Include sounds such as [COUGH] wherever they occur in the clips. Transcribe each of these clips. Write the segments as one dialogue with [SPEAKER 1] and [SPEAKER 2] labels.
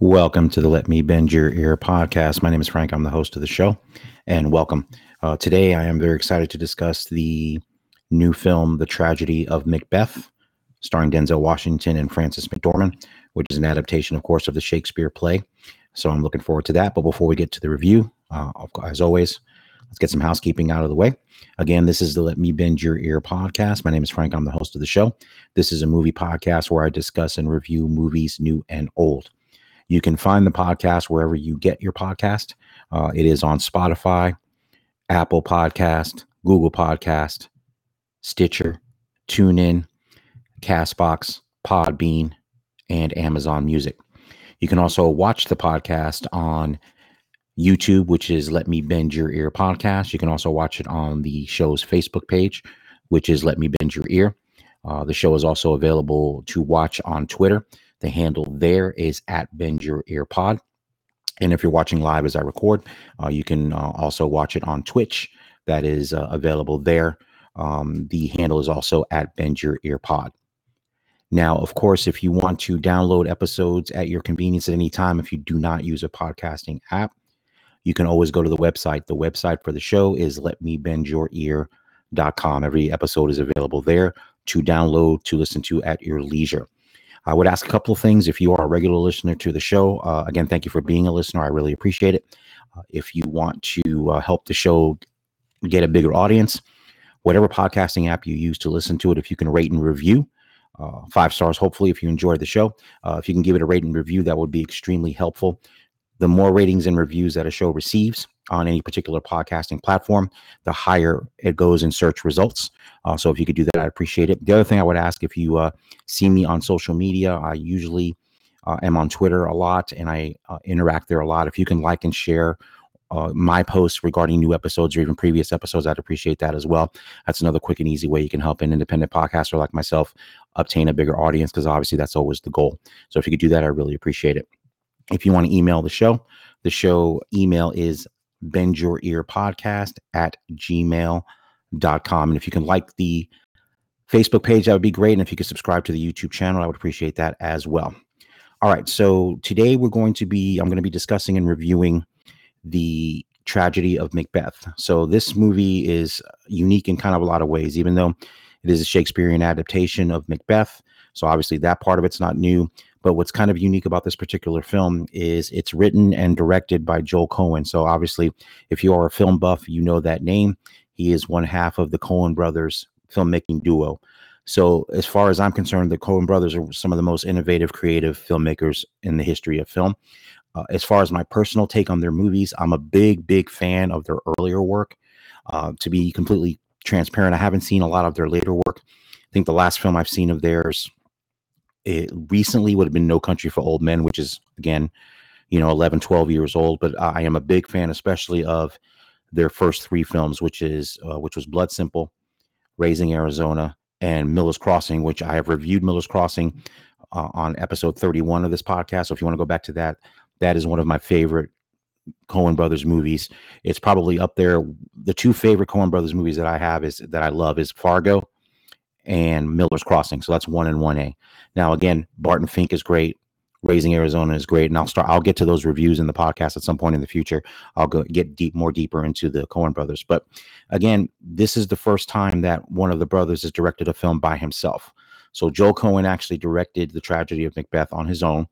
[SPEAKER 1] Welcome to the Let Me Bend Your Ear podcast. My name is Frank. I'm the host of the show, and welcome. Uh, today, I am very excited to discuss the new film, The Tragedy of Macbeth, starring Denzel Washington and Frances McDormand, which is an adaptation, of course, of the Shakespeare play. So I'm looking forward to that. But before we get to the review, uh, as always, let's get some housekeeping out of the way. Again, this is the Let Me Bend Your Ear podcast. My name is Frank. I'm the host of the show. This is a movie podcast where I discuss and review movies new and old. You can find the podcast wherever you get your podcast. Uh, it is on Spotify, Apple Podcast, Google Podcast, Stitcher, TuneIn, Castbox, Podbean, and Amazon Music. You can also watch the podcast on YouTube, which is Let Me Bend Your Ear podcast. You can also watch it on the show's Facebook page, which is Let Me Bend Your Ear. Uh, the show is also available to watch on Twitter. The handle there is at Bend Your Ear Pod. And if you're watching live as I record, uh, you can uh, also watch it on Twitch. That is uh, available there. Um, the handle is also at Bend Your Ear Pod. Now, of course, if you want to download episodes at your convenience at any time, if you do not use a podcasting app, you can always go to the website. The website for the show is letmebendyourear.com. Every episode is available there to download, to listen to at your leisure. I would ask a couple of things. If you are a regular listener to the show, uh, again, thank you for being a listener. I really appreciate it. Uh, if you want to uh, help the show get a bigger audience, whatever podcasting app you use to listen to it, if you can rate and review, uh, five stars, hopefully, if you enjoyed the show. Uh, if you can give it a rate and review, that would be extremely helpful. The more ratings and reviews that a show receives on any particular podcasting platform, the higher it goes in search results. Uh, so if you could do that, I'd appreciate it. The other thing I would ask if you uh, see me on social media, I usually uh, am on Twitter a lot and I uh, interact there a lot. If you can like and share uh, my posts regarding new episodes or even previous episodes, I'd appreciate that as well. That's another quick and easy way you can help an independent podcaster like myself obtain a bigger audience because obviously that's always the goal. So if you could do that, I really appreciate it. If you want to email the show, the show email is bend your ear podcast at gmail.com. And if you can like the Facebook page, that would be great. And if you could subscribe to the YouTube channel, I would appreciate that as well. All right. So today we're going to be, I'm going to be discussing and reviewing the tragedy of Macbeth. So this movie is unique in kind of a lot of ways, even though it is a Shakespearean adaptation of Macbeth. So obviously that part of it's not new. But what's kind of unique about this particular film is it's written and directed by Joel Coen. So obviously, if you are a film buff, you know that name. He is one half of the Coen brothers filmmaking duo. So, as far as I'm concerned, the Coen brothers are some of the most innovative, creative filmmakers in the history of film. Uh, as far as my personal take on their movies, I'm a big, big fan of their earlier work. Uh, to be completely transparent, I haven't seen a lot of their later work. I think the last film I've seen of theirs it recently would have been No Country for Old Men, which is again, you know, 11, 12 years old. But I am a big fan, especially of their first three films, which is uh, which was Blood Simple, Raising Arizona, and Miller's Crossing, which I have reviewed Miller's Crossing uh, on episode 31 of this podcast. So if you want to go back to that, that is one of my favorite Coen Brothers movies. It's probably up there. The two favorite Coen Brothers movies that I have is that I love is Fargo and Miller's Crossing. So that's one and one A. Now again, Barton Fink is great. Raising Arizona is great, and I'll start. I'll get to those reviews in the podcast at some point in the future. I'll go get deep, more deeper into the Coen brothers. But again, this is the first time that one of the brothers has directed a film by himself. So Joel Coen actually directed the tragedy of Macbeth on his own.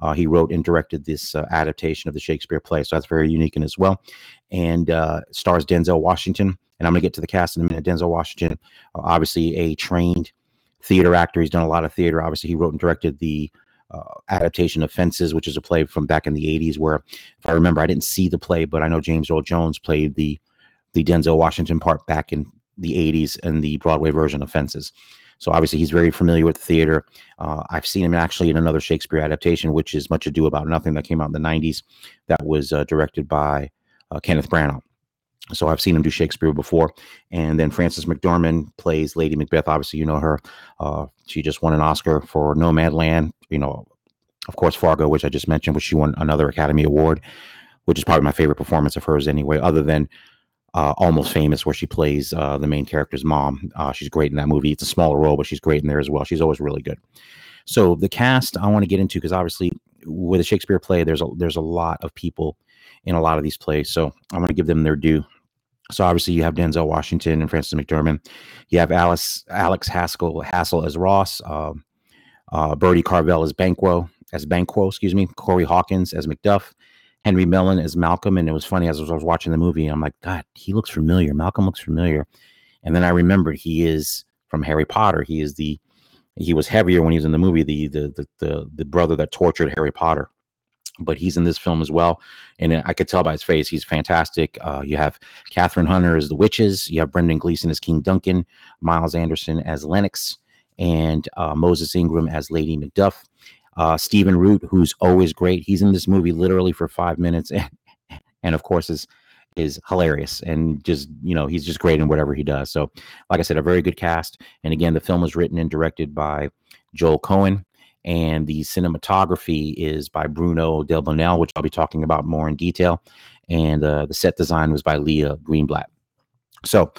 [SPEAKER 1] Uh, he wrote and directed this uh, adaptation of the Shakespeare play, so that's very unique in as well. And uh, stars Denzel Washington, and I'm going to get to the cast in a minute. Denzel Washington, uh, obviously a trained theater actor. He's done a lot of theater. Obviously, he wrote and directed the uh, adaptation of Fences, which is a play from back in the 80s, where if I remember, I didn't see the play, but I know James Earl Jones played the the Denzel Washington part back in the 80s and the Broadway version of Fences. So obviously he's very familiar with the theater. Uh, I've seen him actually in another Shakespeare adaptation, which is Much Ado About Nothing, that came out in the 90s, that was uh, directed by uh, Kenneth Branagh. So I've seen him do Shakespeare before. And then Frances McDormand plays Lady Macbeth. Obviously, you know her. Uh, she just won an Oscar for Nomadland. You know, of course, Fargo, which I just mentioned, which she won another Academy Award, which is probably my favorite performance of hers anyway, other than uh, Almost Famous, where she plays uh, the main character's mom. Uh, she's great in that movie. It's a smaller role, but she's great in there as well. She's always really good. So the cast I want to get into because obviously with a Shakespeare play, there's a there's a lot of people in a lot of these plays, so I'm going to give them their due. So obviously you have Denzel Washington and Frances McDormand. You have Alice Alex Haskell Hassell as Ross, um, uh, Bertie Carvel as Banquo as Banquo, excuse me, Corey Hawkins as Macduff, Henry Melling as Malcolm. And it was funny as I was watching the movie, I'm like, God, he looks familiar. Malcolm looks familiar. And then I remembered he is from Harry Potter. He is the he was heavier when he was in the movie, the the the the, the brother that tortured Harry Potter but he's in this film as well. And I could tell by his face, he's fantastic. Uh, you have Kathryn Hunter as the witches. You have Brendan Gleeson as King Duncan, Miles Anderson as Lennox, and uh, Moses Ingram as Lady Macduff. Uh, Stephen Root, who's always great. He's in this movie literally for five minutes, and, [LAUGHS] and of course is is hilarious and just you know he's just great in whatever he does. So, like I said, a very good cast. And again, the film was written and directed by Joel Coen and the cinematography is by Bruno Delbonnel, which I'll be talking about more in detail. And uh, the set design was by Leah Greenblatt. So,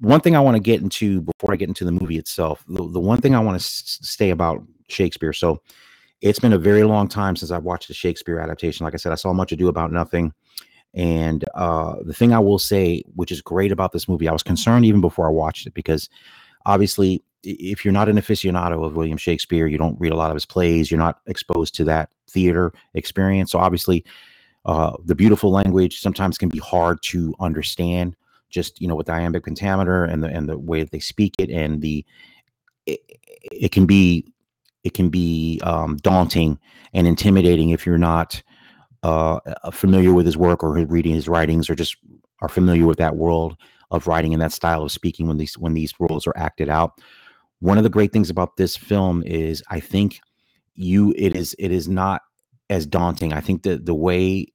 [SPEAKER 1] one thing I want to get into before I get into the movie itself, the, the one thing I want to s- say about Shakespeare. So, it's been a very long time since I've watched the Shakespeare adaptation. Like I said, I saw Much Ado About Nothing. And uh, the thing I will say, which is great about this movie, I was concerned even before I watched it because obviously if you're not an aficionado of William Shakespeare, you don't read a lot of his plays, you're not exposed to that theater experience. So obviously, uh, the beautiful language sometimes can be hard to understand. Just you know, with iambic pentameter and the and the way that they speak it, and the it, it can be it can be um, daunting and intimidating if you're not uh, familiar with his work or reading his writings or just are familiar with that world of writing and that style of speaking when these when these roles are acted out one of the great things about this film is I think you it is it is not as daunting. I think that the way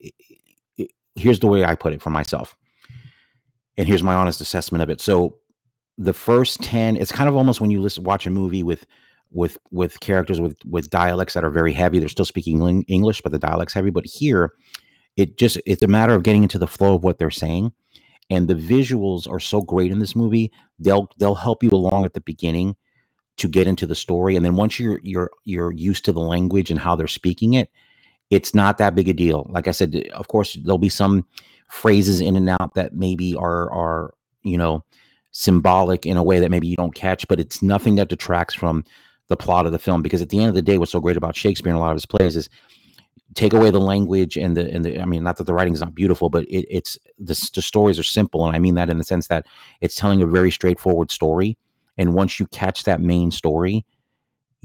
[SPEAKER 1] it, here's the way I put it for myself. And here's my honest assessment of it. So the first 10 it's kind of almost when you listen watch a movie with with with characters with with dialects that are very heavy they're still speaking english but the dialects heavy but here it just it's a matter of getting into the flow of what they're saying and the visuals are so great in this movie they'll they'll help you along at the beginning to get into the story and then once you're you're you're used to the language and how they're speaking it it's not that big a deal. Like i said of course there'll be some phrases in and out that maybe are are you know symbolic in a way that maybe you don't catch but it's nothing that detracts from the plot of the film because at the end of the day what's so great about shakespeare and a lot of his plays is take away the language and the and the i mean not that the writing is not beautiful but it, it's the, the stories are simple and i mean that in the sense that it's telling a very straightforward story and once you catch that main story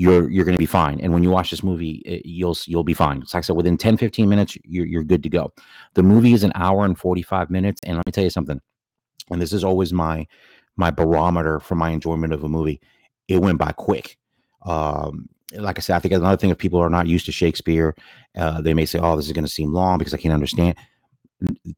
[SPEAKER 1] you're you're going to be fine. And when you watch this movie it, you'll you'll be fine. It's like i said within 10 15 minutes you're, you're good to go. The movie is an hour and 45 minutes and let me tell you something and this is always my my barometer for my enjoyment of a movie it went by quick. Um like I said, I think another thing if people are not used to Shakespeare, uh, they may say, "Oh, this is going to seem long because I can't understand."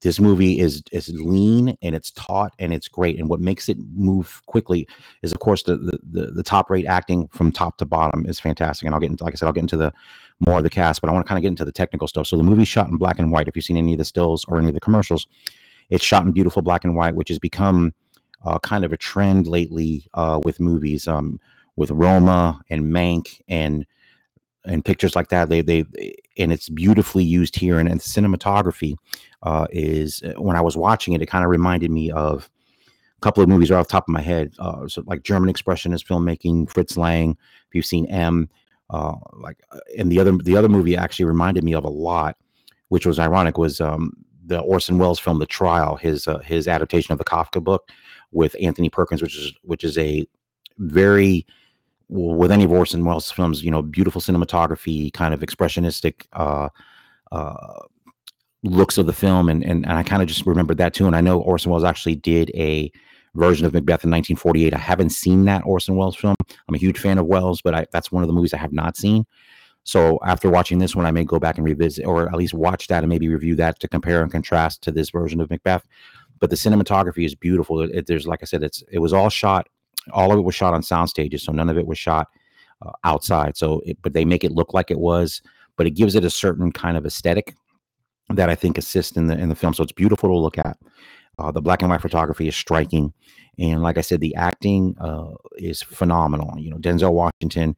[SPEAKER 1] This movie is is lean and it's taut and it's great. And what makes it move quickly is of course the the, the top rate acting from top to bottom is fantastic. And i'll get into like i said i'll get into the more of the cast but i want to kind of get into the technical stuff. So the movie's shot in black and white. If you've seen any of the stills or any of the commercials it's shot in beautiful black and white which has become uh, kind of a trend lately uh, with movies um, with roma and mank and and pictures like that. They they and it's beautifully used here and, and cinematography uh, is uh, when I was watching it, it kind of reminded me of a couple of movies right off the top of my head, uh, so like German Expressionist filmmaking, Fritz Lang. If you've seen M, uh, like, uh, and the other the other movie actually reminded me of a lot, which was ironic, was um, the Orson Welles film, The Trial, his uh, his adaptation of the Kafka book with Anthony Perkins, which is which is a very with any of Orson Welles films, you know, beautiful cinematography, kind of expressionistic uh, uh, looks of the film, and and, and I kind of just remembered that too. And I know Orson Welles actually did a version of Macbeth in 1948. I haven't seen that Orson Welles film. I'm a huge fan of Welles, but I, that's one of the movies I have not seen. So after watching this one, I may go back and revisit, or at least watch that and maybe review that to compare and contrast to this version of Macbeth. But the cinematography is beautiful. It, there's, like I said, it's it was all shot. All of it was shot on sound stages, so none of it was shot uh, outside. So, it, but they make it look like it was. But it gives it a certain kind of aesthetic that I think assists in the in the film. So it's beautiful to look at. Uh, the black and white photography is striking, and like I said, the acting uh, is phenomenal. You know, Denzel Washington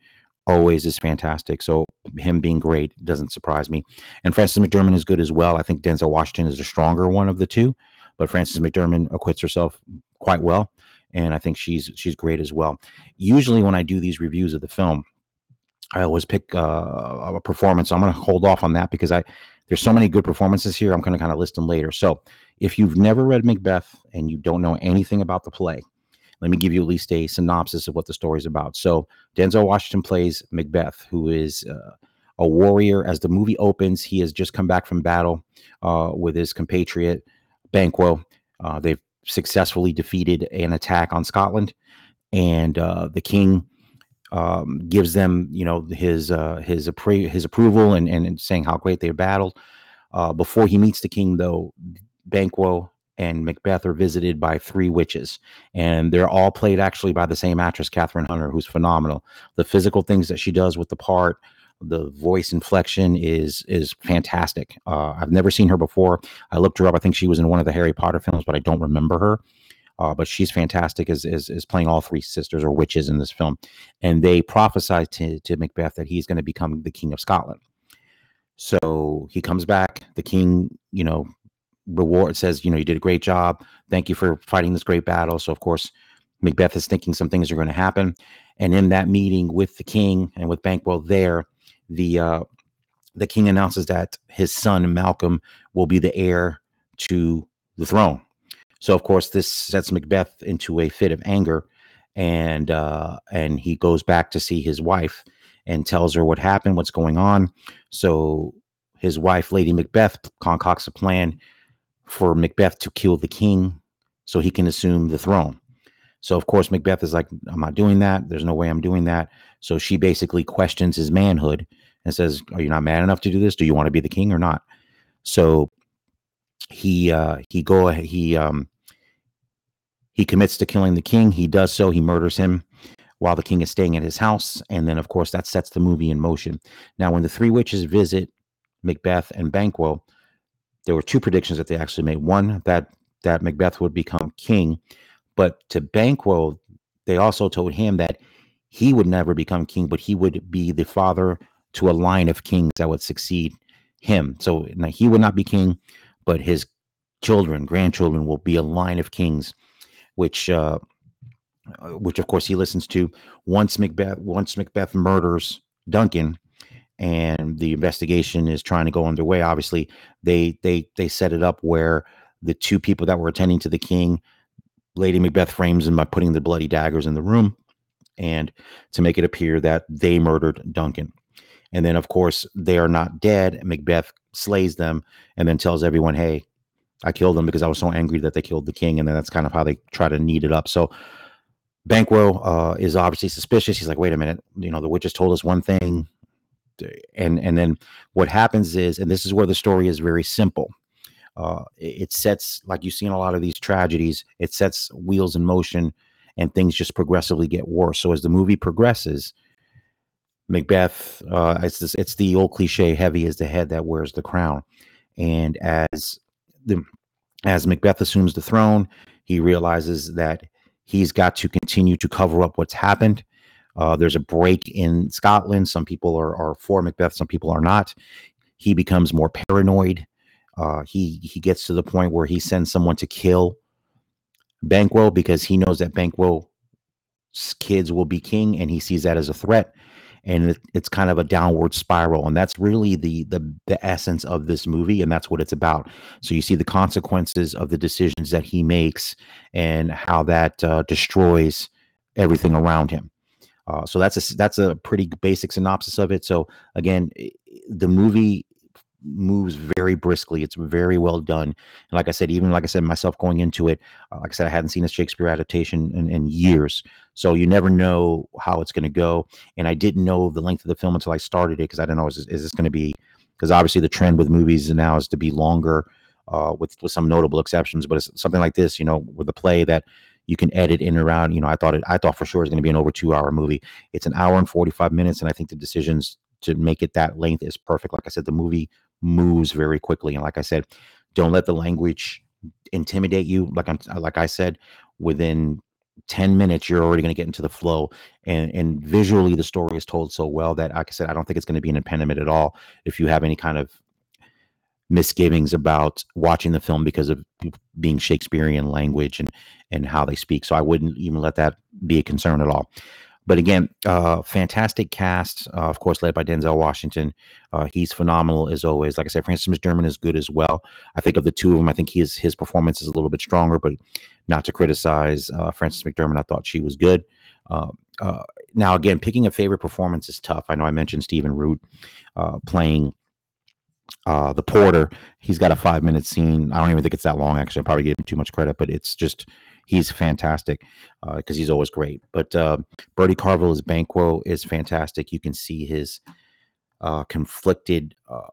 [SPEAKER 1] always is fantastic. So him being great doesn't surprise me. And Frances McDermott is good as well. I think Denzel Washington is the stronger one of the two, but Frances McDermott acquits herself quite well, and I think she's she's great as well. Usually, when I do these reviews of the film, I always pick uh, a performance. I'm going to hold off on that because I there's so many good performances here. I'm going to kind of list them later. So if you've never read Macbeth and you don't know anything about the play, let me give you at least a synopsis of what the story is about. So Denzel Washington plays Macbeth, who is uh, a warrior. As the movie opens, he has just come back from battle uh, with his compatriot Banquo. Uh, they've successfully defeated an attack on Scotland, and uh, the king um, gives them, you know, his uh, his appra- his approval and, and saying how great they battled. Uh, before he meets the king, though, Banquo and Macbeth are visited by three witches, and they're all played actually by the same actress, Kathryn Hunter, who's phenomenal. The physical things that she does with the part, the voice inflection is is fantastic. Uh, I've never seen her before. I looked her up. I think she was in one of the Harry Potter films, but I don't remember her. Uh, but she's fantastic as, as, as playing all three sisters or witches in this film, and they prophesy to to Macbeth that he's going to become the king of Scotland. So he comes back. The king, you know, reward says, you know, you did a great job. Thank you for fighting this great battle. So of course, Macbeth is thinking some things are going to happen. And in that meeting with the king and with Banquo there, the uh, the king announces that his son Malcolm will be the heir to the throne. So of course, this sets Macbeth into a fit of anger, and uh, and he goes back to see his wife and tells her what happened, what's going on. So his wife, Lady Macbeth, concocts a plan for Macbeth to kill the king so he can assume the throne. So of course Macbeth is like, I'm not doing that. There's no way I'm doing that. So she basically questions his manhood and says, Are you not man enough to do this? Do you want to be the king or not? So he uh he go he um he commits to killing the king. He does so, he murders him while the king is staying at his house. And then of course that sets the movie in motion. Now when the three witches visit Macbeth and Banquo, there were two predictions that they actually made. One that that Macbeth would become king, but to Banquo, they also told him that he would never become king, but he would be the father to a line of kings that would succeed him. So he would not be king, but his children, grandchildren, will be a line of kings, which, uh, which of course he listens to. Once Macbeth, once Macbeth murders Duncan, and the investigation is trying to go underway. Obviously, they they they set it up where the two people that were attending to the king, Lady Macbeth frames him by putting the bloody daggers in the room, and to make it appear that they murdered Duncan. And then, of course, they are not dead. Macbeth slays them and then tells everyone, "Hey, I killed them because I was so angry that they killed the king." And then that's kind of how they try to knead it up. So. Banquo uh, is obviously suspicious. He's like, wait a minute, you know, the witches told us one thing and and then what happens is and this is where the story is very simple uh, it sets like you see in a lot of these tragedies it sets wheels in motion and things just progressively get worse so as the movie progresses macbeth uh, it's this, it's the old cliche heavy is the head that wears the crown and as the as macbeth assumes the throne he realizes that he's got to continue to cover up what's happened uh, there's a break in Scotland. Some people are, are for Macbeth, some people are not. He becomes more paranoid. Uh, he he gets to the point where he sends someone to kill Banquo because he knows that Banquo's kids will be king, and he sees that as a threat. And it, it's kind of a downward spiral, and that's really the the the essence of this movie, and that's what it's about. So you see the consequences of the decisions that he makes, and how that uh, destroys everything around him. Uh, so that's a that's a pretty basic synopsis of it. So again, the movie moves very briskly. It's very well done. And like I said, even like I said myself going into it, uh, like I said, I hadn't seen a Shakespeare adaptation in, in years. So you never know how it's going to go. And I didn't know the length of the film until I started it because I didn't know is, is this going to be because obviously the trend with movies now is to be longer. Uh, with with some notable exceptions, but it's something like this, you know, with a play that you can edit in and around. You know, I thought it, I thought for sure it's going to be an over two hour movie. It's an hour and 45 minutes. And I think the decisions to make it that length is perfect. Like I said, the movie moves very quickly. And like I said, don't let the language intimidate you. Like I'm, like I said, within 10 minutes you're already going to get into the flow and and visually the story is told so well that like i said i don't think it's going to be an impediment at all if you have any kind of misgivings about watching the film because of being shakespearean language and and how they speak so i wouldn't even let that be a concern at all but again, uh, fantastic cast, uh, of course, led by Denzel Washington. Uh, he's phenomenal as always. Like I said, Frances McDermott is good as well. I think of the two of them, I think his his performance is a little bit stronger, but not to criticize uh, Frances McDermott. I thought she was good. Uh, uh, now, again, picking a favorite performance is tough. I know I mentioned Stephen Root playing uh, the porter. He's got a five minute scene. I don't even think it's that long. Actually, I probably gave him too much credit, but it's just he's fantastic because uh, he's always great. But uh, Brody Carvel as Banquo is fantastic. You can see his uh, conflicted uh,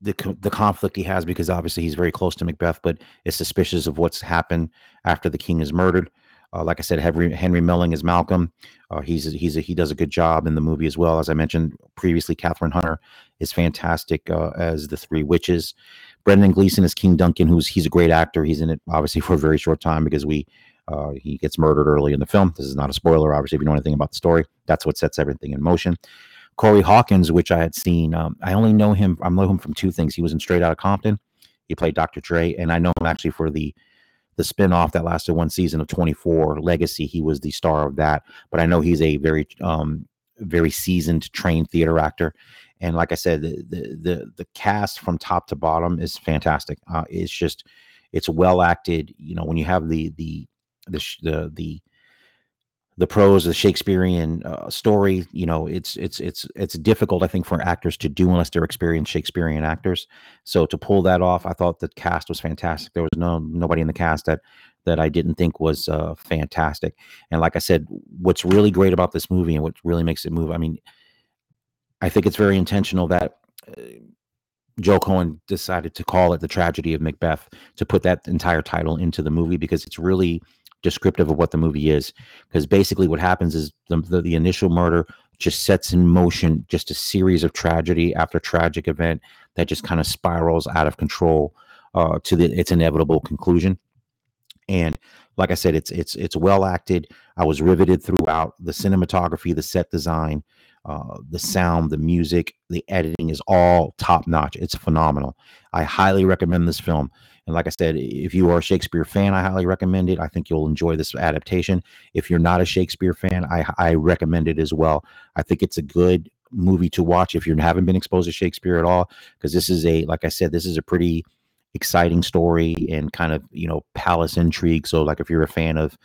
[SPEAKER 1] the the conflict he has because obviously he's very close to Macbeth, but is suspicious of what's happened after the king is murdered. Uh, like I said, Henry, Henry Melling is Malcolm. Uh, he's he's a, he does a good job in the movie as well. As I mentioned previously, Kathryn Hunter is fantastic uh, as the three witches. Brendan Gleeson is King Duncan, who's he's a great actor. He's in it obviously for a very short time because we uh, he gets murdered early in the film. This is not a spoiler, obviously, if you know anything about the story. That's what sets everything in motion. Corey Hawkins, which I had seen, um, I only know him. I know him from two things. He was in Straight Outta Compton. He played Dr. Dre, and I know him actually for the the spinoff that lasted one season of 24 Legacy. He was the star of that. But I know he's a very um, very seasoned, trained theater actor. And like I said, the the the, cast from top to bottom is fantastic. Uh, it's just it's well acted. You know, when you have the the the the the the prose, the Shakespearean uh, story, you know, it's it's it's it's difficult, I think, for actors to do unless they're experienced Shakespearean actors. So to pull that off, I thought the cast was fantastic. There was no nobody in the cast that that I didn't think was uh, fantastic. And like I said, what's really great about this movie and what really makes it move, I mean, I think it's very intentional that uh, Joe Coen decided to call it the tragedy of Macbeth to put that entire title into the movie because it's really descriptive of what the movie is. Because basically, what happens is the, the, the initial murder just sets in motion just a series of tragedy after tragic event that just kind of spirals out of control uh, to the, its inevitable conclusion. And like I said, it's it's it's well acted. I was riveted throughout the cinematography, the set design, uh, the sound, the music, the editing is all top notch. It's phenomenal. I highly recommend this film. And like I said, if you are a Shakespeare fan, I highly recommend it. I think you'll enjoy this adaptation. If you're not a Shakespeare fan, I, I recommend it as well. I think it's a good movie to watch if you haven't been exposed to Shakespeare at all, because this is a, like I said, this is a pretty exciting story and kind of, you know, palace intrigue. So, like, if you're a fan of,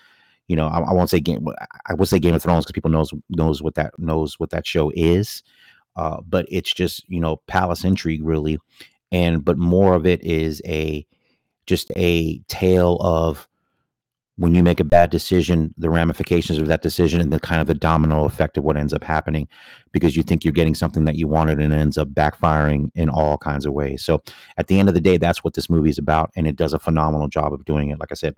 [SPEAKER 1] you know, I, I won't say game. I would say Game of Thrones because people knows knows what that knows what that show is. Uh, but it's just you know palace intrigue really, and but more of it is a just a tale of when you make a bad decision, the ramifications of that decision, and the kind of the domino effect of what ends up happening, because you think you're getting something that you wanted and ends up backfiring in all kinds of ways. So at the end of the day, that's what this movie is about, and it does a phenomenal job of doing it. Like I said,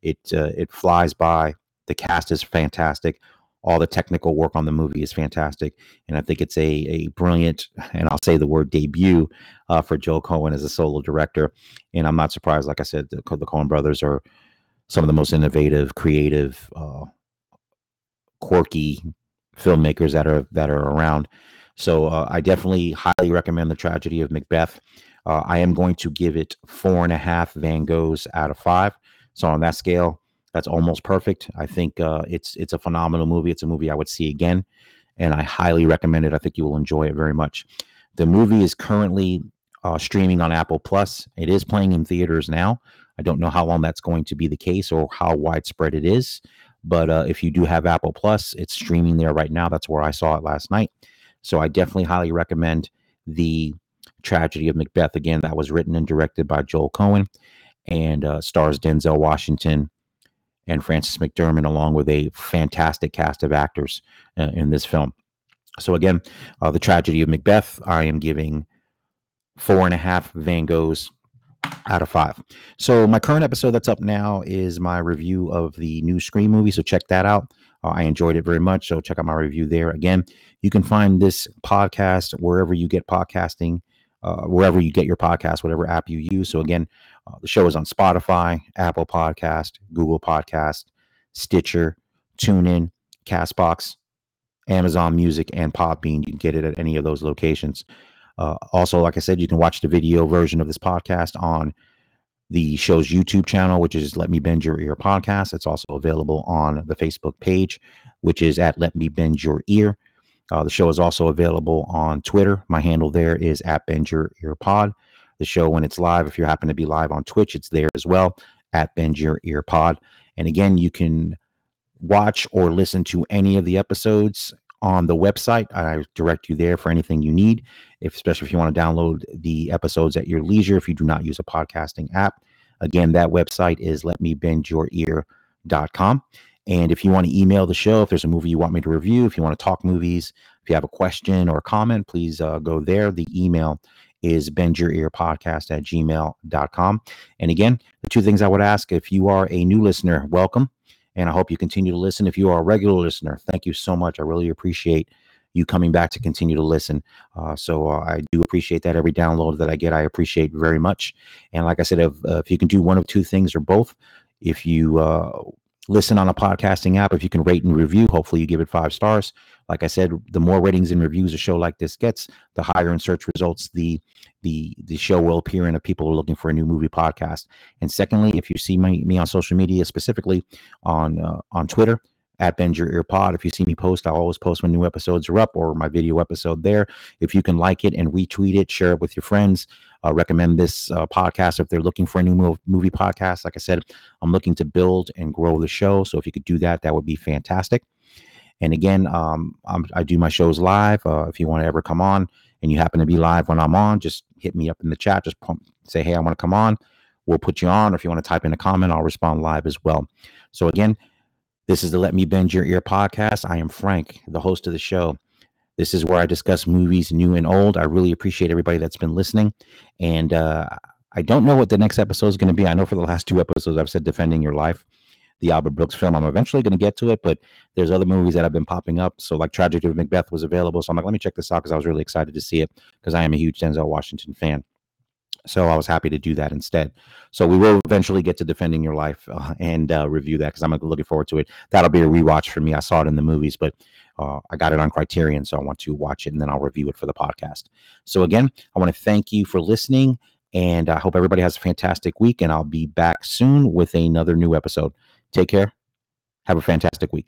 [SPEAKER 1] it uh, it flies by. The cast is fantastic. All the technical work on the movie is fantastic, and I think it's a a brilliant and I'll say the word debut uh, for Joe Coen as a solo director. And I'm not surprised. Like I said, the, the Coen brothers are some of the most innovative, creative, uh, quirky filmmakers that are that are around. So uh, I definitely highly recommend the tragedy of Macbeth. Uh, I am going to give it four and a half Van Goghs out of five. So on that scale, that's almost perfect. I think uh, it's it's a phenomenal movie. It's a movie I would see again, and I highly recommend it. I think you will enjoy it very much. The movie is currently uh, streaming on Apple Plus. It is playing in theaters now. I don't know how long that's going to be the case or how widespread it is, but uh, if you do have Apple Plus, it's streaming there right now. That's where I saw it last night. So I definitely highly recommend the Tragedy of Macbeth. Again, that was written and directed by Joel Coen and uh, stars Denzel Washington and Frances McDermott, along with a fantastic cast of actors uh, in this film. So, again, uh, The Tragedy of Macbeth, I am giving four and a half Van Goghs out of five. So, my current episode that's up now is my review of the new Scream movie. So, check that out. Uh, I enjoyed it very much. So, check out my review there. Again, you can find this podcast wherever you get podcasting uh, wherever you get your podcast, whatever app you use. So again, uh, the show is on Spotify, Apple Podcast, Google Podcast, Stitcher, TuneIn, Castbox, Amazon Music, and Podbean. You can get it at any of those locations. Uh, also, like I said, you can watch the video version of this podcast on the show's YouTube channel, which is Let Me Bend Your Ear podcast. It's also available on the Facebook page, which is at Let Me Bend Your Ear. Uh, the show is also available on Twitter. My handle there is at Bend Your Ear Pod. The show, when it's live, if you happen to be live on Twitch, it's there as well at Bend Your Ear Pod. And again, you can watch or listen to any of the episodes on the website. I direct you there for anything you need, if, especially if you want to download the episodes at your leisure if you do not use a podcasting app. Again, that website is letmebendyourear.com. And if you want to email the show, if there's a movie you want me to review, if you want to talk movies, if you have a question or a comment, please uh, go there. The email is bendyourearpodcast at gmail.com. And again, the two things I would ask if you are a new listener, welcome. And I hope you continue to listen. If you are a regular listener, thank you so much. I really appreciate you coming back to continue to listen. Uh, so uh, I do appreciate that. Every download that I get, I appreciate very much. And like I said, if, uh, if you can do one of two things or both, if you uh, listen on a podcasting app, if you can rate and review, hopefully you give it five stars. Like I said, the more ratings and reviews a show like this gets, the higher in search results the the the show will appear in if people are looking for a new movie podcast. And secondly, if you see me, me on social media, specifically on uh, on Twitter at Bend Your Ear Pod. If you see me post, I'll always post when new episodes are up or my video episode there. If you can like it and retweet it, share it with your friends. Uh, recommend this uh, podcast if they're looking for a new movie podcast. Like I said, I'm looking to build and grow the show. So if you could do that, that would be fantastic. And again, um, i do my shows live. Uh, if you want to ever come on and you happen to be live when I'm on, just hit me up in the chat. Just pump, say, hey, I want to come on. We'll put you on. Or if you want to type in a comment, I'll respond live as well. So again, this is the Let Me Bend Your Ear podcast. I am Frank, the host of the show. This is where I discuss movies new and old. I really appreciate everybody that's been listening. And uh, I don't know what the next episode is going to be. I know for the last two episodes, I've said Defending Your Life the Albert Brooks film. I'm eventually going to get to it, but there's other movies that have been popping up. So like Tragedy of Macbeth was available. So I'm like, let me check this out because I was really excited to see it because I am a huge Denzel Washington fan. So I was happy to do that instead. So we will eventually get to defending your life uh, and uh, review that because I'm looking forward to it. That'll be a rewatch for me. I saw it in the movies, but uh, I got it on Criterion, so I want to watch it and then I'll review it for the podcast. So again, I want to thank you for listening, and I hope everybody has a fantastic week. And I'll be back soon with another new episode. Take care. Have a fantastic week.